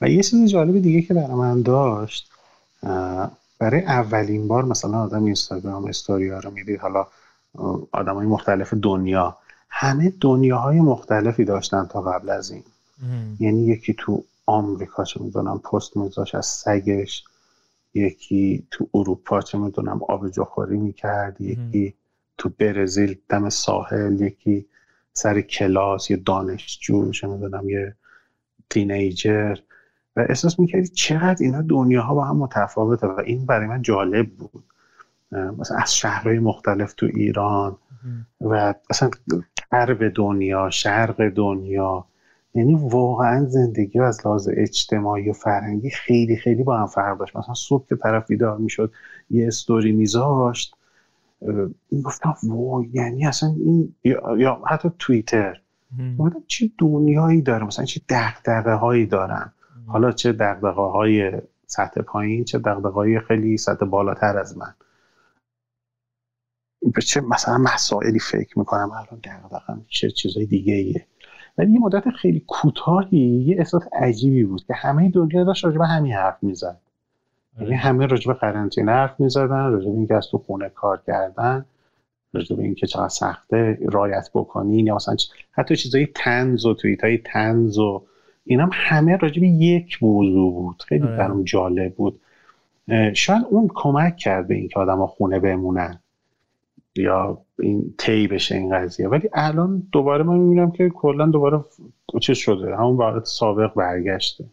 و یه چیز جالب دیگه که برای من داشت برای اولین بار مثلا آدم اینستاگرام استوری ها رو می‌دید حالا آدم های مختلف دنیا همه دنیاهای مختلفی داشتن تا قبل از این. یعنی یکی تو آمریکا چه می‌دونم پست میذاش از سگش یکی تو اروپا چه می‌دونم آب جخوری می‌کرد یکی تو برزیل دم ساحل یکی سر کلاس یه دانشجو چه می‌دونم یه تینیجر. و احساس می‌کردی چقدر اینا دنیاها با هم متفاوته و این برای من جالب بود. مثلا از شهرهای مختلف تو ایران و مثلا غرب دنیا شرق دنیا. یعنی واقعا زندگی از لحاظ اجتماعی و فرهنگی خیلی خیلی با هم فرق داشت. مثلا صبح که طرف بیدار می‌شد یه استوری میذاشت. گفتم وای یعنی اصلا این یا, حتی توییتر. چه دنیایی داره مثلا چه دقدقه هایی دارن. حالا چه دقدقه های سطح پایین چه دقدقه های خیلی سطح بالاتر از من. به چه مثلا مسائلی فکر می‌کنم الان دقدقم چه چیزای دیگه ایه ولی یه مدت خیلی کوتاهی یه احساس عجیبی بود که همه دنیا داشت راجع به همین حرف می‌زد. یعنی آره. همه راجع به قرنطینه حرف می‌زدن راجع به اینکه از تو خونه کار کردن اینکه چقدر سخته رایت بکنی یا مثلا حتی چیزای تنز و توییت های تنز و اینم همه راجع به یک موضوع بود. خیلی آره. برام جالب بود. شاید اون کمک کرد به اینکه آدم خونه بمونن. یا این تی بشه این قضیه. ولی الان دوباره من می‌بینم که کلا دوباره چه شده. همون وارد سابق برگشته.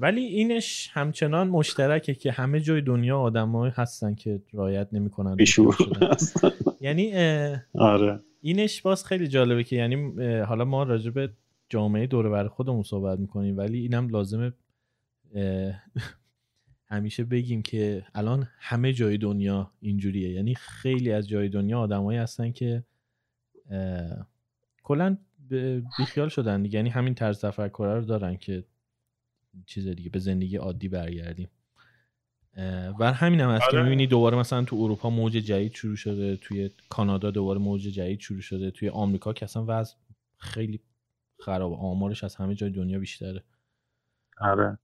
ولی اینش همچنان مشترکه که همه جای دنیا آدمایی هستن که رایت نمی‌کنن. یعنی آره. اینش باز خیلی جالبه که یعنی حالا ما راجع به جامعه دور بر خودمون صحبت می‌کنیم ولی اینم لازمه همیشه بگیم که الان همه جای دنیا اینجوریه. یعنی خیلی از جای دنیا آدمایی هستن که کلا بیخیال شدن یعنی همین طرز تفکر رو دارن که چیز دیگه به زندگی عادی برگردیم. و همین هم هست که آره. می‌بینی دوباره مثلا تو اروپا موج جدید شروع شده توی کانادا دوباره موج جدید شروع شده توی آمریکا که اصلا وضع خیلی خراب آمارش از همه جای دنیا بیشتره. آره.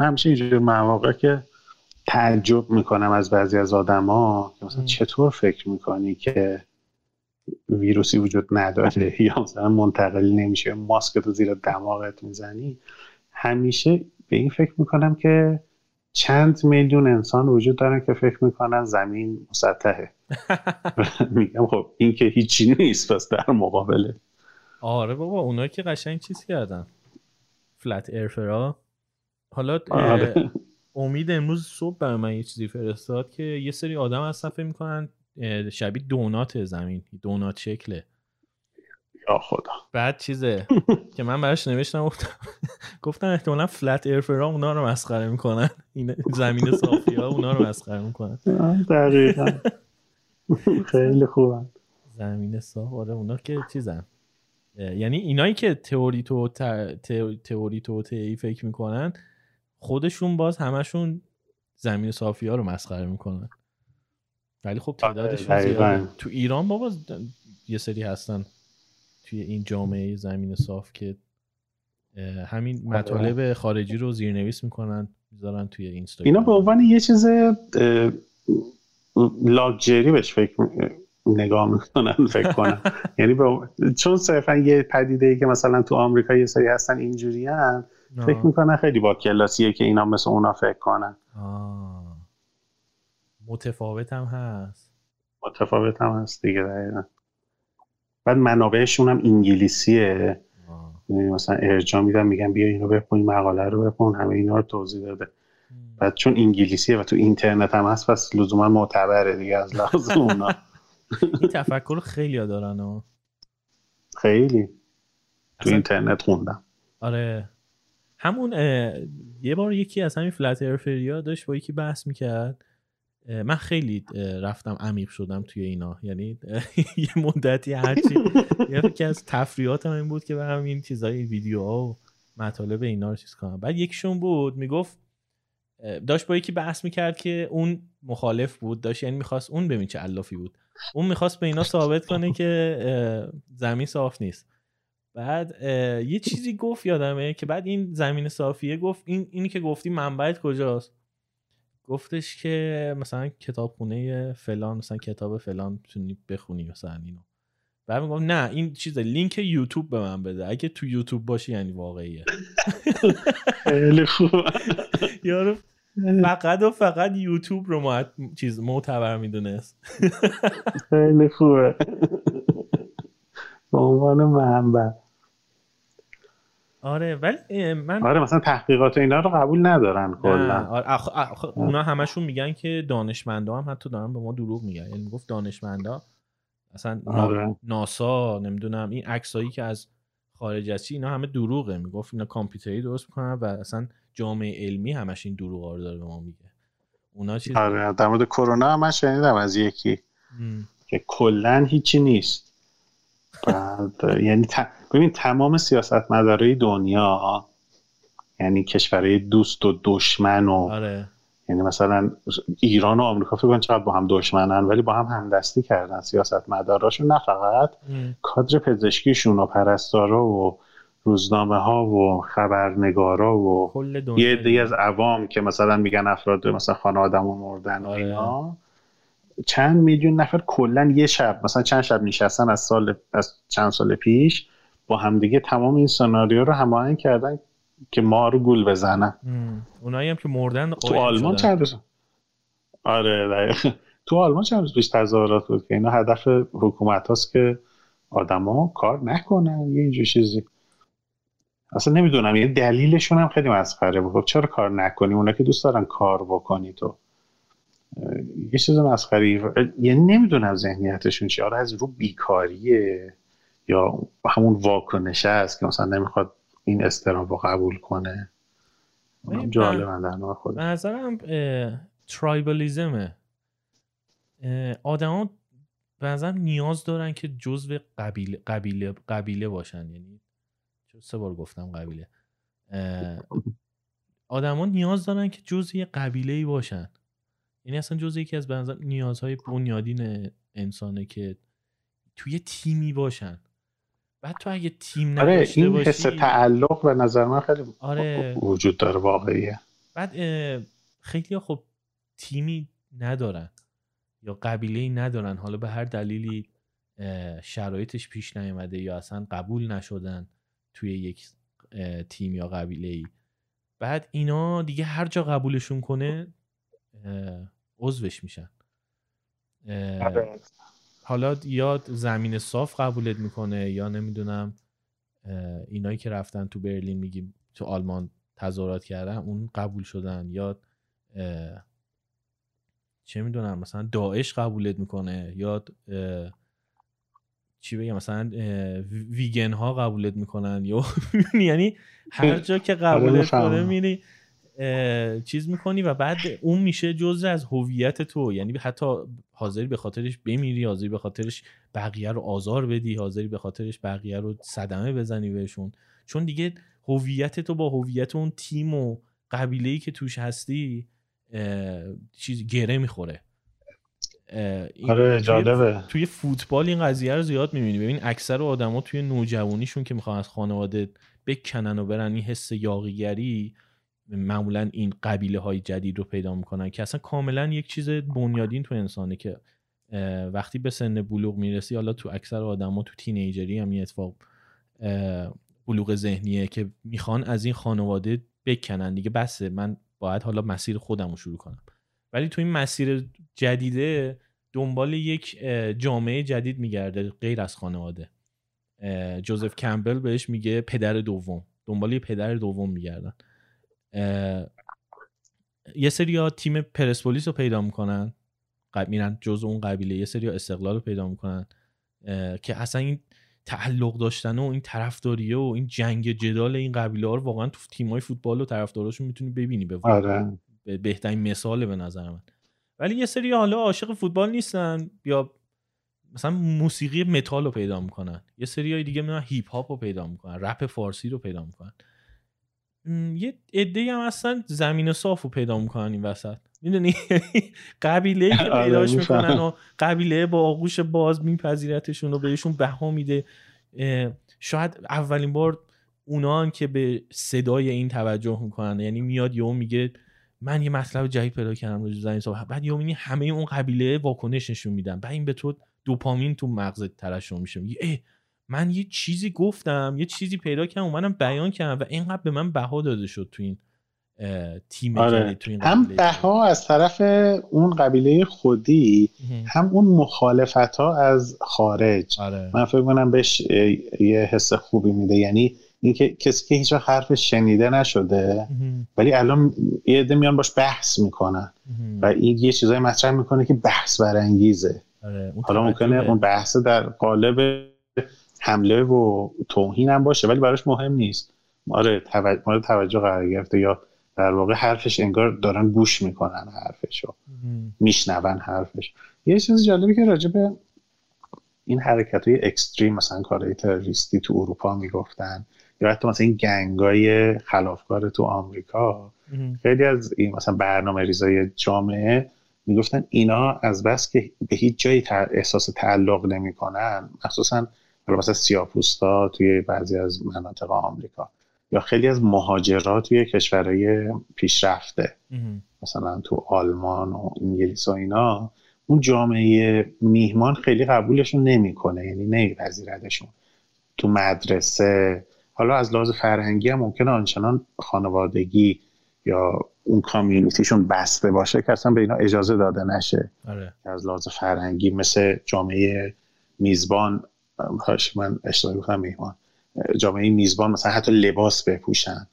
من همیشه اینجور مواقع که تعجب می‌کنم از بعضی از آدما که مثلا چطور فکر می‌کنی که ویروسی وجود نداره؟ یا مثلا منتقل نمیشه ماسک تو زیر دماغت می‌زنی. همیشه به این فکر می‌کنم که چند میلیون انسان وجود دارن که فکر می‌کنن زمین مسطحه. میگم خب این که هیچی نیست پس در مقابله آره بابا اونایی که قشنگ چیز کردن. فلت ایرفرا حالا آره. امید امروز صبح برای من یه چیزی فرستاد که یه سری آدم هستن فکر می‌کنن شبیه دونات زمین دونات شکله. یا خدا. بعد چیزه که من براش نوشتم گفتم گفتم احتمالا فلت ایرفرا اونا رو مسخره می‌کنن. این زمین صافی ها اونا رو مسخره می‌کنن. دقیقا. خیلی خوبن. زمین صاف آره اونا که چیزن. یعنی اینایی که تئوری تو تئوری تو فکر می‌کنن خودشون باز همشون زمین صافی ها رو مسخره می‌کنن. ولی خب تعدادشون زیاده. تو ایران بابا یه سری هستن توی این جامعه زمین صاف که همین آره. مطالب خارجی رو زیرنویس می‌کنن می‌ذارن توی اینستاگرام. اینا به عنوان یه چیز لاکچری بهش فکر نگاه می‌کنن فکر کنم. یعنی چون صرفا یه پدیده ای که مثلا تو آمریکا یه سری هستن اینجوری فکر می‌کنن خیلی با کلاسیه که اینا مثل اونا فکر کنن. متفاوت هم هست. متفاوت هم هست دیگه دقیقا. بعد منابعشون هم انگلیسیه. یعنی مثلا ارجاع میدن میگن بیا اینو بخون مقاله رو بخون همه اینا رو توضیح داده بعد چون انگلیسیه و تو اینترنت هم هست پس لزوما معتبره دیگه از لحاظ اونا. این تفکر خیلی ها دارن خیلی. تو اینترنت خوندم. آره. همون یه بار یکی از همین فلت ارفریا داشت با یکی بحث می‌کرد. من خیلی رفتم عمیق شدم توی اینا. یعنی یه مدتی هرچی. یکی از تفریحاتم این بود که برم این چیزای ویدیوها و مطالب اینا رو چیز کنم. بعد یکیشون بود می‌گفت داشت با یکی بحث می‌کرد که اون مخالف بود داشت یعنی می‌خواست اون ببین چه علافی بود. اون می‌خواست به اینا ثابت کنه که زمین صاف نیست. بعد یه چیزی گفت یادمه که بعد این زمین صافیه گفت این اینی که گفتی منبعت کجاست؟ گفتش که مثلا کتابخونه فلان مثلا کتاب فلان می‌تونی بخونی مثلا اینو. بعد میگم نه این چیز لینک یوتیوب به من بده. اگه تو یوتیوب باشی یعنی واقعیه. خیلی خوب. یارو فقط و فقط یوتیوب رو ما چیز معتبر می‌دونست. خیلی خوبه. به عنوان منبع. آره ولی من آره مثلا تحقیقات اینا رو قبول ندارن کلا. آره اخ... اخ... اونا همشون میگن که دانشمندا هم حتی دارن به ما دروغ میگن. یعنی گفت دانشمندا اصلا آره. ناسا نمی‌دونم این عکسایی که از خارج از اینا همه دروغه. می‌گفت اینا کامپیوتری درست می‌کنن و اصلا جامعه علمی همش این دروغا رو داره به ما میگه. اونا چیز آره در مورد کرونا هم من شنیدم از یکی. که کلا هیچی نیست. بعد یعنی ت... ببین تمام سیاست مدارای دنیا یعنی کشورهای دوست و دشمن و آره. یعنی مثلا ایران و آمریکا فکر چقدر با هم دشمنن ولی با هم همدستی کردن. سیاست مداراشون نه فقط کادر پزشکیشون و پرستارا و روزنامه ها و خبرنگارا و یه عده از عوام که مثلا میگن افراد مثلا خانه آدم مردن و آره. اینا. چند میلیون نفر کلا یه شب مثلا چند شب نشستن از سال از چند سال پیش با همدیگه تمام این سناریو رو هماهنگ کردن که ما رو گول بزنن. اونایی هم که مردن تو آلمان چند روز؟ آره دقیقا. تو آلمان چند روز پیش تظاهرات بود که اینا هدف حکومت هاست که آدما کار نکنن یه اینجور چیزی. اصلا نمی‌دونم یه دلیلشون هم خیلی مسخره بود. خب چرا کار نکنی اونا که دوست دارن کار بکنی تو. یه چیز مسخری یعنی نمی‌دونم ذهنیتشون چیه. آره از رو بیکاریه یا همون واکنشه است که مثلا نمی‌خواد این استرام رو قبول کنه. جالب در خود. نظرم ترایبالیزمه آدما به نظرم نیاز دارن که جزو قبیله قبیله قبیله باشن. یعنی سه بار گفتم قبیله. آدما نیاز دارن که جزء یه قبیله ای باشن. یعنی اصلا جزء یکی از بنظر نیازهای بنیادین انسانه که توی تیمی باشن. بعد تو اگه تیم آره نداشته این باشی حس تعلق به نظر من خیلی آره. وجود داره واقعیه. بعد خیلی خب تیمی ندارن یا قبیله ای ندارن. حالا به هر دلیلی شرایطش پیش نیومده یا اصلا قبول نشدن. توی یک تیم یا قبیله ای بعد اینا دیگه هر جا قبولشون کنه عضوش میشن. حالا یا زمین صاف قبولت می‌کنه یا نمی‌دونم اینایی که رفتن تو برلین میگیم تو آلمان تظاهرات کردن اون قبول شدن. یا چه می‌دونم مثلا داعش قبولت می‌کنه یا چی بگم مثلا ویگن ها قبولت می‌کنن یا یعنی هر جا که قبولت کنه میری چیز می‌کنی و بعد اون میشه جزء از هویت تو. یعنی حتی حاضری به خاطرش بمیری حاضری به خاطرش بقیه رو آزار بدی حاضری به خاطرش بقیه رو صدمه بزنی بهشون. چون دیگه هویت تو با هویت اون تیم و قبیله ای که توش هستی چیز گره می‌خوره. آره جالبه. توی فوتبال این قضیه رو زیاد می‌بینی. ببین اکثر آدما توی نوجوانیشون که می‌خوان از خانواده بکنن و برن این حس یاقیگری معمولا این قبیله های جدید رو پیدا می‌کنن که اصلا کاملا یک چیز بنیادین تو انسانه که وقتی به سن بلوغ می‌رسی حالا تو اکثر آدما تو تینیجری هم این اتفاق بلوغ ذهنیه که می‌خوان از این خانواده بکنن. دیگه بسه من باید حالا مسیر خودم رو شروع کنم. ولی تو این مسیر جدیده دنبال یک جامعه جدید میگرده غیر از خانواده. جوزف کمبل بهش میگه پدر دوم. دنبال یه پدر دوم میگردن. یه سری ها تیم پرسپولیس رو پیدا می‌کنن. میرن جز اون قبیله. یه سری استقلال رو پیدا می‌کنن. که اصلا این تعلق داشتن و این طرفداریه و این جنگ جدال این قبیله ها رو واقعا تو تیمای فوتبال و طرفداراشون می‌تونی ببینی به آره. بهترین مثاله به نظر من. ولی یه سری حالا عاشق فوتبال نیستن یا مثلا موسیقی متال رو پیدا می‌کنن. یه سری های دیگه مثلا هیپ هاپ رو پیدا می‌کنن رپ فارسی رو پیدا می‌کنن. یه عده هم هستن زمین صاف رو پیدا می‌کنن این وسط. می‌دونی؟ قبیله که آره، پیداش می‌کنن و قبیله با آغوش باز میپذیرتشون و بهشون بها میده. شاید اولین بار اونا که به صدای این توجه می‌کنن. یعنی میاد یهو میگه من یه مطلب جدید پیدا کردم روز زمین صبح. بعد یهو همه اون قبیله واکنش نشون میدن. بعد این به تو دوپامین تو مغزت ترشح میشه. میگه ای من یه چیزی گفتم یه چیزی پیدا کردم اومدم بیان کردم و اینقدر به من بها داده شد تو این تیم آره. تو این هم بها از طرف اون قبیله خودی هم اون مخالفت ها از خارج. آره. من فکر کنم بهش یه حس خوبی میده. یعنی اینکه کسی که هیچ حرف شنیده نشده ولی الان یه عده میان باش بحث می‌کنن و این یه چیزای مطرح می‌کنه که بحث برانگیزه. آره. حالا ممکنه اون بحث در قالب حمله و توهین هم باشه ولی براش مهم نیست. آره توجه, مورد توجه قرار گرفته یا در واقع حرفش انگار دارن گوش می‌کنن حرفشو. میشنون حرفش. یه چیز جالبی که راجع به این حرکت های اکستریم مثلا کارهای تروریستی تو اروپا می‌گفتن. یا حتی مثلا این گنگای خلافکار تو آمریکا خیلی از این مثلا برنامه ریزای جامعه می‌گفتن اینا از بس که به هیچ جایی احساس تعلق نمی‌کنن مخصوصا مثلا سیاپوستا توی بعضی از مناطق آمریکا یا خیلی از مهاجرات توی کشورهای پیشرفته. مثلا تو آلمان و انگلیس و اینا اون جامعه میهمان خیلی قبولشون نمی‌کنه یعنی نمیپذیردشون. تو مدرسه حالا از لحاظ فرهنگی هم ممکنه آنچنان خانوادگی یا اون کامیونیتیشون بسته باشه که اصلا به اینا اجازه داده نشه. آره. از لحاظ فرهنگی مثل جامعه میزبان من اشتباه گفتم میهمان. جامعه میزبان مثلا حتی لباس بپوشن.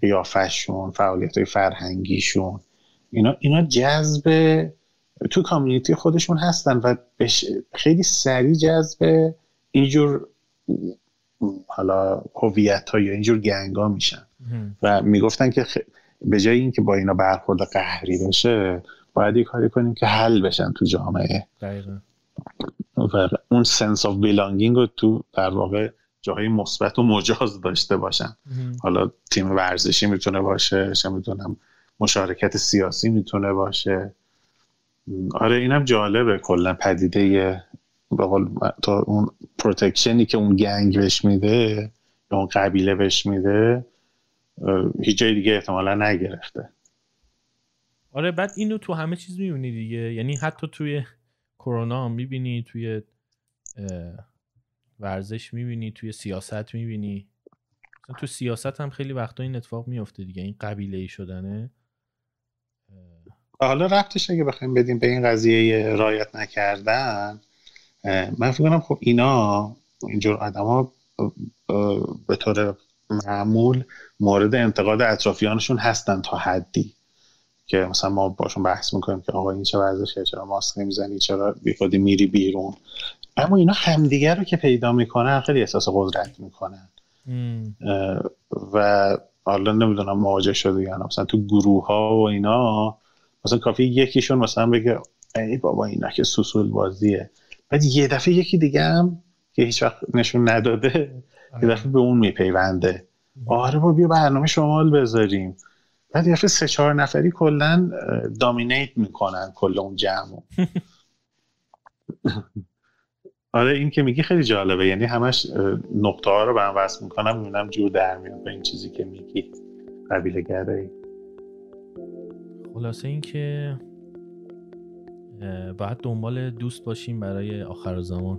قیافشون فعالیت های فرهنگیشون. اینا اینا جذب تو کامیونیتی خودشون هستن و خیلی سریع جذب اینجور حالا هویت ها یا اینجور گنگا میشن. و می‌گفتن که به جای اینکه با اینا برخورد قهری بشه باید یه کاری کنیم که حل بشن تو جامعه. و اون sense of belonging رو تو در واقع جاهای مثبت و مجاز داشته باشن. حالا تیم ورزشی می‌تونه باشه چه می‌دونم مشارکت سیاسی می‌تونه باشه. آره اینم جالبه کلا پدیده به قول تو اون protection ی که اون gang بهش میده یا اون قبیله بهش میده هیچ جای دیگه احتمالا نگرفته. آره بعد اینو تو همه چیز می‌بینی دیگه. یعنی حتی توی کرونا هم می‌بینی توی ورزش می‌بینی توی سیاست می‌بینی. تو سیاست هم خیلی وقتا این اتفاق میفته دیگه. این قبیله ای شدنه حالا رفتش اگه بخوایم بدیم به این قضیه رایت نکردن من فکر کنم خب اینا اینجور آدما به طور معمول مورد انتقاد اطرافیانشون هستن تا حدی. که مثلا ما باشون بحث می‌کنیم که آقا این چه ورزشه چرا ماسک نمی‌زنی چرا بی میری بیرون. اما اینا همدیگر رو که پیدا می‌کنن خیلی احساس قدرت می‌کنن. و حالا نمی‌دونم مواجه شده یا مثلا تو گروه ها و اینا مثلا کافی یکیشون مثلا بگه ای بابا اینا که سوسول بازیه بعد یه دفعه یکی دیگه هم که هیچ وقت نشون نداده یه دفعه به اون میپیونده. آره با بیا برنامه شمال بذاریم. بعد یه دفعه سه چهار نفری کلا دامینیت می‌کنن کل اون جمع آره این که میگی خیلی جالبه. یعنی همش نقطه ها رو به هم وصل می‌کنم می‌بینم جور در میاد به این چیزی که میگی. قبیله گرایی خلاصه این که باید دنبال دوست باشیم برای آخر زمان.